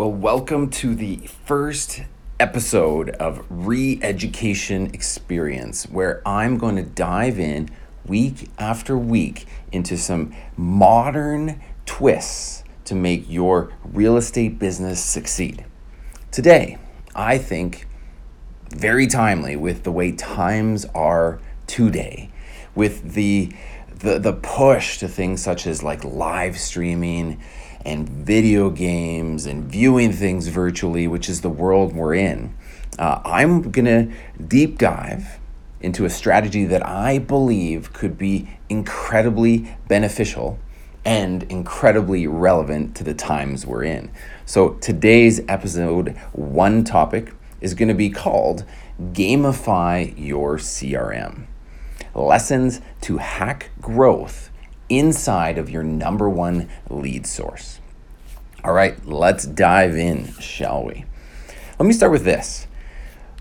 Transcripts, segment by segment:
Well, welcome to the first episode of Re Education Experience, where I'm going to dive in week after week into some modern twists to make your real estate business succeed. Today, I think very timely with the way times are today, with the the, the push to things such as like live streaming and video games and viewing things virtually, which is the world we're in, uh, I'm going to deep dive into a strategy that I believe could be incredibly beneficial and incredibly relevant to the times we're in. So today's episode, one topic is going to be called Gamify Your CRM Lessons to Hack Growth inside of your number one lead source. All right, let's dive in, shall we? Let me start with this.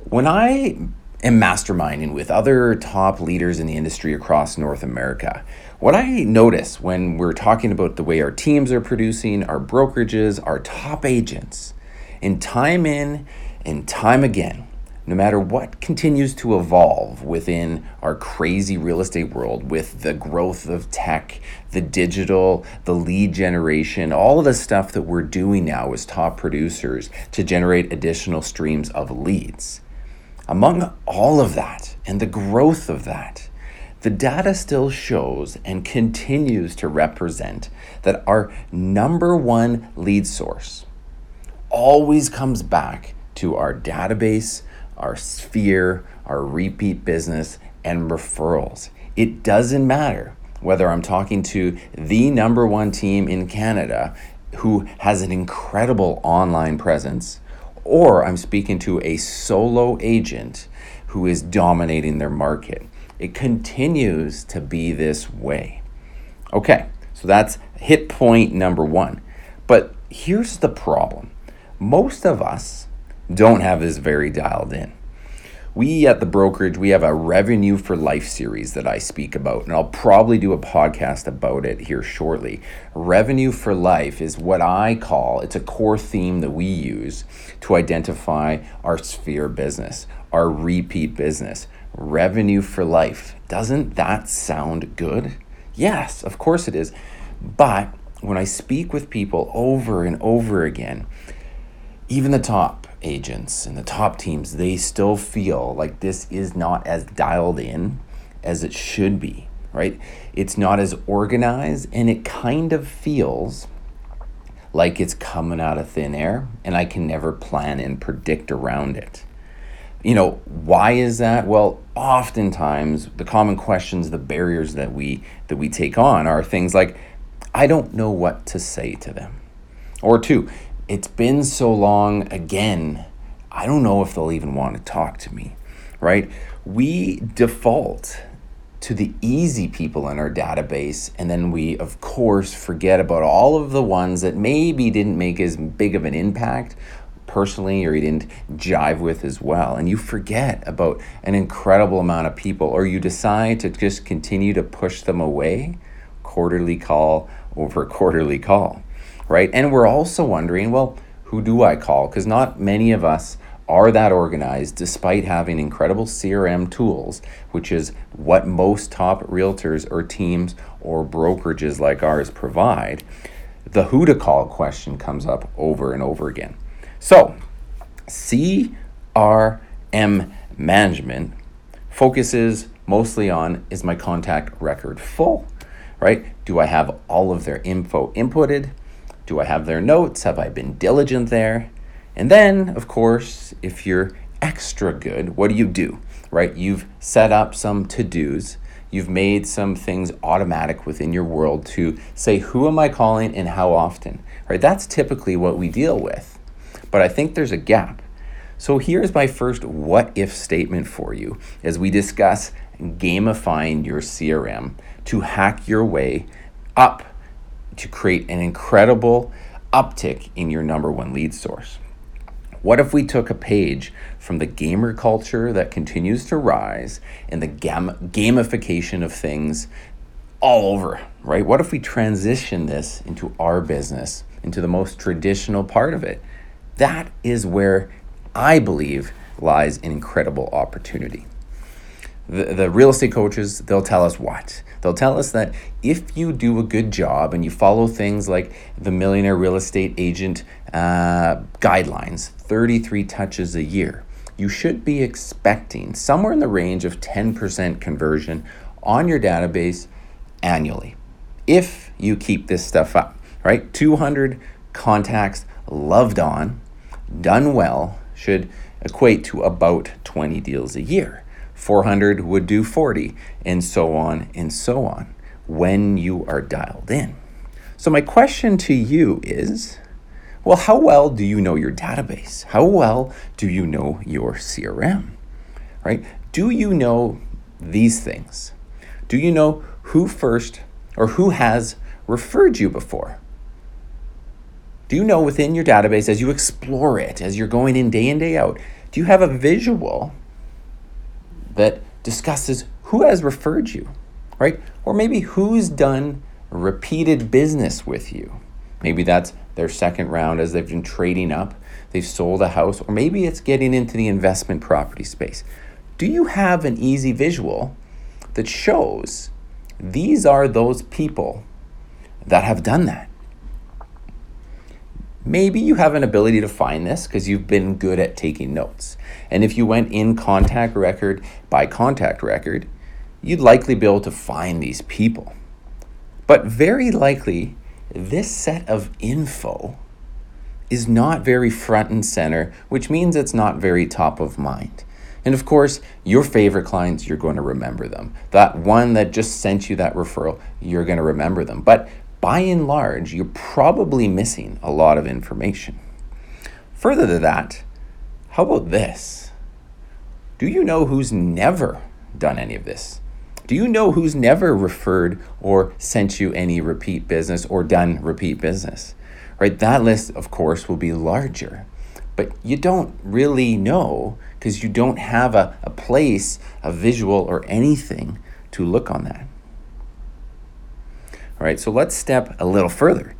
When I am masterminding with other top leaders in the industry across North America, what I notice when we're talking about the way our teams are producing, our brokerages, our top agents, and time in and time again, no matter what continues to evolve within our crazy real estate world with the growth of tech, the digital, the lead generation, all of the stuff that we're doing now as top producers to generate additional streams of leads. Among all of that and the growth of that, the data still shows and continues to represent that our number one lead source always comes back to our database our sphere, our repeat business, and referrals. It doesn't matter whether I'm talking to the number one team in Canada who has an incredible online presence, or I'm speaking to a solo agent who is dominating their market. It continues to be this way. Okay, so that's hit point number one. But here's the problem most of us don't have this very dialed in. We at the brokerage, we have a revenue for life series that I speak about, and I'll probably do a podcast about it here shortly. Revenue for life is what I call it's a core theme that we use to identify our sphere business, our repeat business. Revenue for life. Doesn't that sound good? Yes, of course it is. But when I speak with people over and over again, even the top agents and the top teams, they still feel like this is not as dialed in as it should be, right? It's not as organized and it kind of feels like it's coming out of thin air and I can never plan and predict around it. You know, why is that? Well, oftentimes the common questions, the barriers that we that we take on are things like I don't know what to say to them. Or two, it's been so long again. I don't know if they'll even want to talk to me, right? We default to the easy people in our database, and then we, of course, forget about all of the ones that maybe didn't make as big of an impact personally or you didn't jive with as well. And you forget about an incredible amount of people, or you decide to just continue to push them away quarterly call over quarterly call right? And we're also wondering, well, who do I call? Because not many of us are that organized despite having incredible CRM tools, which is what most top realtors or teams or brokerages like ours provide. The who to call question comes up over and over again. So, CRM management focuses mostly on is my contact record full, right? Do I have all of their info inputted? Do I have their notes? Have I been diligent there? And then, of course, if you're extra good, what do you do? Right? You've set up some to dos. You've made some things automatic within your world to say, who am I calling and how often? Right? That's typically what we deal with. But I think there's a gap. So here's my first what if statement for you as we discuss gamifying your CRM to hack your way up to create an incredible uptick in your number one lead source. What if we took a page from the gamer culture that continues to rise and the gam- gamification of things all over, right? What if we transition this into our business, into the most traditional part of it, That is where I believe lies an incredible opportunity. The, the real estate coaches, they'll tell us what? They'll tell us that if you do a good job and you follow things like the Millionaire Real Estate Agent uh, guidelines, 33 touches a year, you should be expecting somewhere in the range of 10% conversion on your database annually if you keep this stuff up, right? 200 contacts loved on, done well, should equate to about 20 deals a year. 400 would do 40, and so on and so on when you are dialed in. So, my question to you is well, how well do you know your database? How well do you know your CRM? Right? Do you know these things? Do you know who first or who has referred you before? Do you know within your database as you explore it, as you're going in day in, day out, do you have a visual that discusses who has referred you, right? Or maybe who's done repeated business with you. Maybe that's their second round as they've been trading up, they've sold a house, or maybe it's getting into the investment property space. Do you have an easy visual that shows these are those people that have done that? Maybe you have an ability to find this because you've been good at taking notes. And if you went in contact record by contact record, you'd likely be able to find these people. But very likely, this set of info is not very front and center, which means it's not very top of mind. And of course, your favorite clients, you're going to remember them. That one that just sent you that referral, you're going to remember them. But by and large, you're probably missing a lot of information. Further to that, how about this? Do you know who's never done any of this? Do you know who's never referred or sent you any repeat business or done repeat business? Right? That list, of course, will be larger. But you don't really know because you don't have a, a place, a visual, or anything to look on that. All right, so let's step a little further.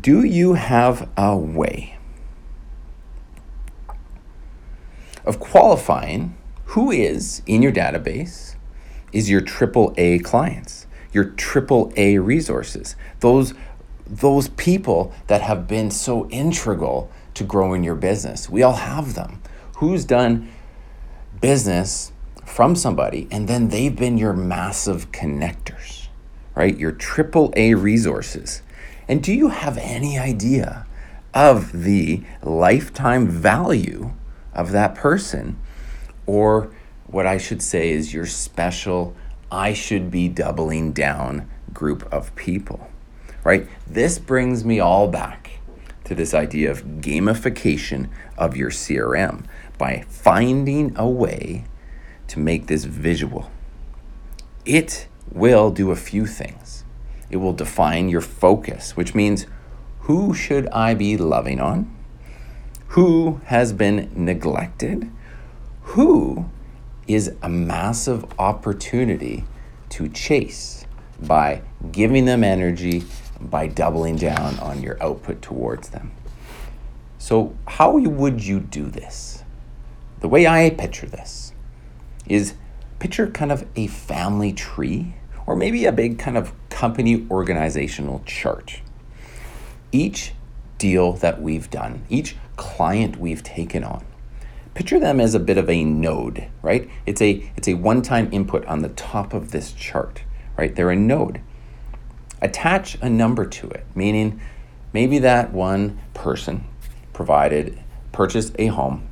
Do you have a way of qualifying who is in your database is your triple A clients, your triple A resources, those those people that have been so integral to growing your business. We all have them. Who's done business from somebody and then they've been your massive connectors? Right? Your triple A resources. And do you have any idea of the lifetime value of that person? Or what I should say is your special, I should be doubling down group of people, right? This brings me all back to this idea of gamification of your CRM by finding a way to make this visual. It will do a few things. It will define your focus, which means who should I be loving on? Who has been neglected? Who is a massive opportunity to chase by giving them energy, by doubling down on your output towards them? So, how would you do this? The way I picture this is picture kind of a family tree or maybe a big kind of company organizational chart. Each deal that we've done, each client we've taken on, picture them as a bit of a node, right? It's a it's a one-time input on the top of this chart, right? They're a node. Attach a number to it, meaning maybe that one person provided purchased a home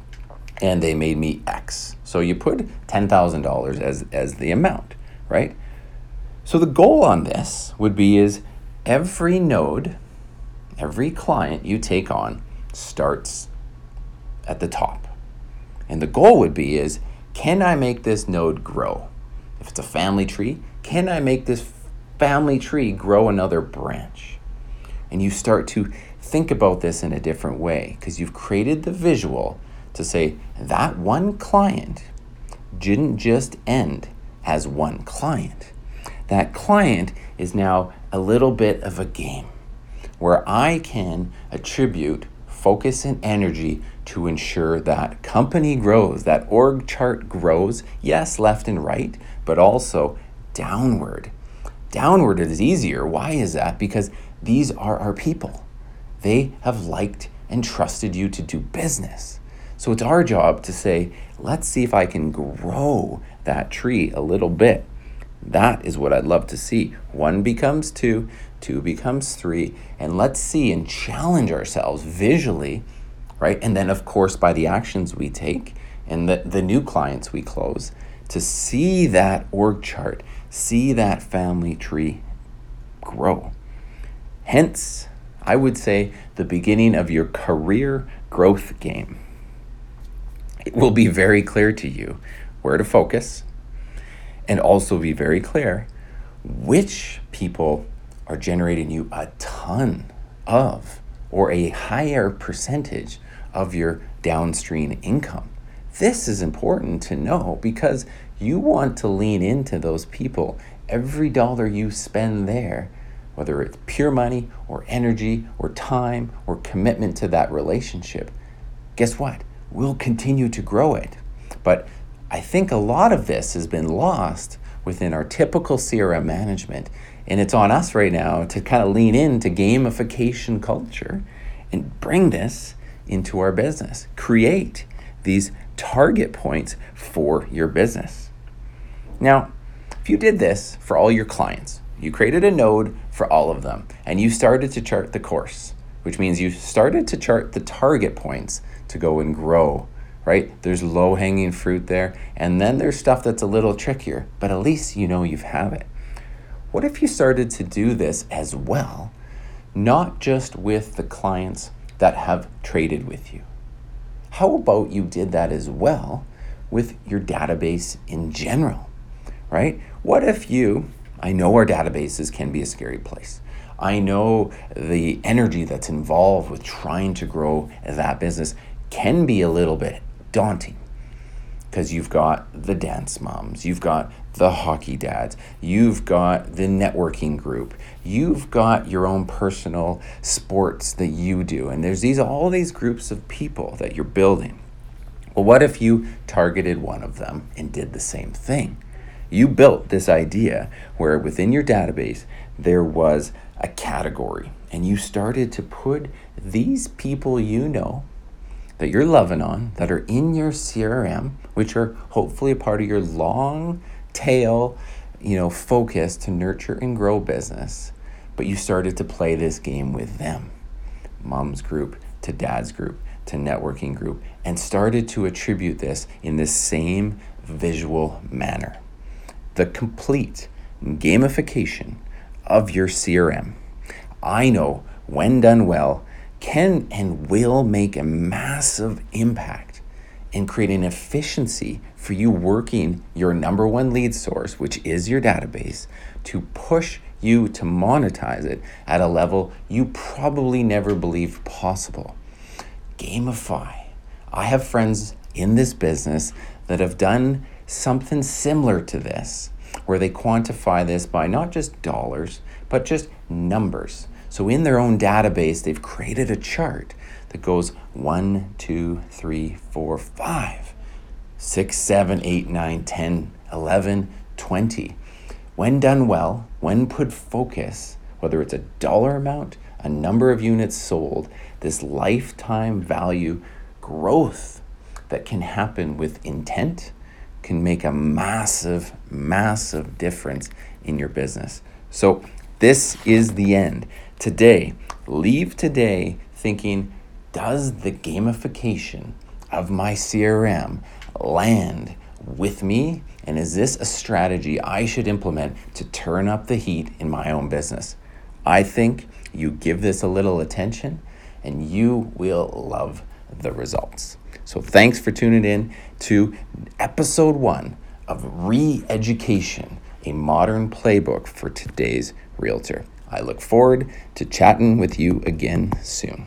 and they made me X. So you put $10,000 as as the amount, right? So the goal on this would be is every node, every client you take on starts at the top. And the goal would be is can I make this node grow? If it's a family tree, can I make this family tree grow another branch? And you start to think about this in a different way because you've created the visual to say that one client didn't just end as one client that client is now a little bit of a game where I can attribute focus and energy to ensure that company grows, that org chart grows, yes, left and right, but also downward. Downward is easier. Why is that? Because these are our people. They have liked and trusted you to do business. So it's our job to say, let's see if I can grow that tree a little bit. That is what I'd love to see. One becomes two, two becomes three, and let's see and challenge ourselves visually, right? And then, of course, by the actions we take and the, the new clients we close to see that org chart, see that family tree grow. Hence, I would say the beginning of your career growth game. It will be very clear to you where to focus and also be very clear which people are generating you a ton of or a higher percentage of your downstream income. This is important to know because you want to lean into those people. Every dollar you spend there, whether it's pure money or energy or time or commitment to that relationship, guess what? We'll continue to grow it. But I think a lot of this has been lost within our typical CRM management. And it's on us right now to kind of lean into gamification culture and bring this into our business. Create these target points for your business. Now, if you did this for all your clients, you created a node for all of them, and you started to chart the course, which means you started to chart the target points to go and grow right? There's low hanging fruit there. And then there's stuff that's a little trickier, but at least you know you've have it. What if you started to do this as well, not just with the clients that have traded with you? How about you did that as well with your database in general, right? What if you, I know our databases can be a scary place. I know the energy that's involved with trying to grow that business can be a little bit daunting because you've got the dance moms, you've got the hockey dads, you've got the networking group, you've got your own personal sports that you do, and there's these all these groups of people that you're building. Well, what if you targeted one of them and did the same thing? You built this idea where within your database there was a category, and you started to put these people you know that you're loving on that are in your CRM, which are hopefully a part of your long tail, you know, focus to nurture and grow business, but you started to play this game with them. Mom's group to dad's group to networking group and started to attribute this in the same visual manner. The complete gamification of your CRM. I know when done well can and will make a massive impact in creating efficiency for you working your number one lead source, which is your database, to push you to monetize it at a level you probably never believed possible. Gamify. I have friends in this business that have done something similar to this, where they quantify this by not just dollars, but just numbers. So in their own database, they've created a chart that goes one, two, three, four, five, six, seven, eight, nine, 10, 11, 20. When done well, when put focus, whether it's a dollar amount, a number of units sold, this lifetime value growth that can happen with intent can make a massive, massive difference in your business. So, this is the end. Today, leave today thinking, does the gamification of my CRM land with me? And is this a strategy I should implement to turn up the heat in my own business? I think you give this a little attention and you will love the results. So, thanks for tuning in to episode one of Re Education, a modern playbook for today's realtor. I look forward to chatting with you again soon.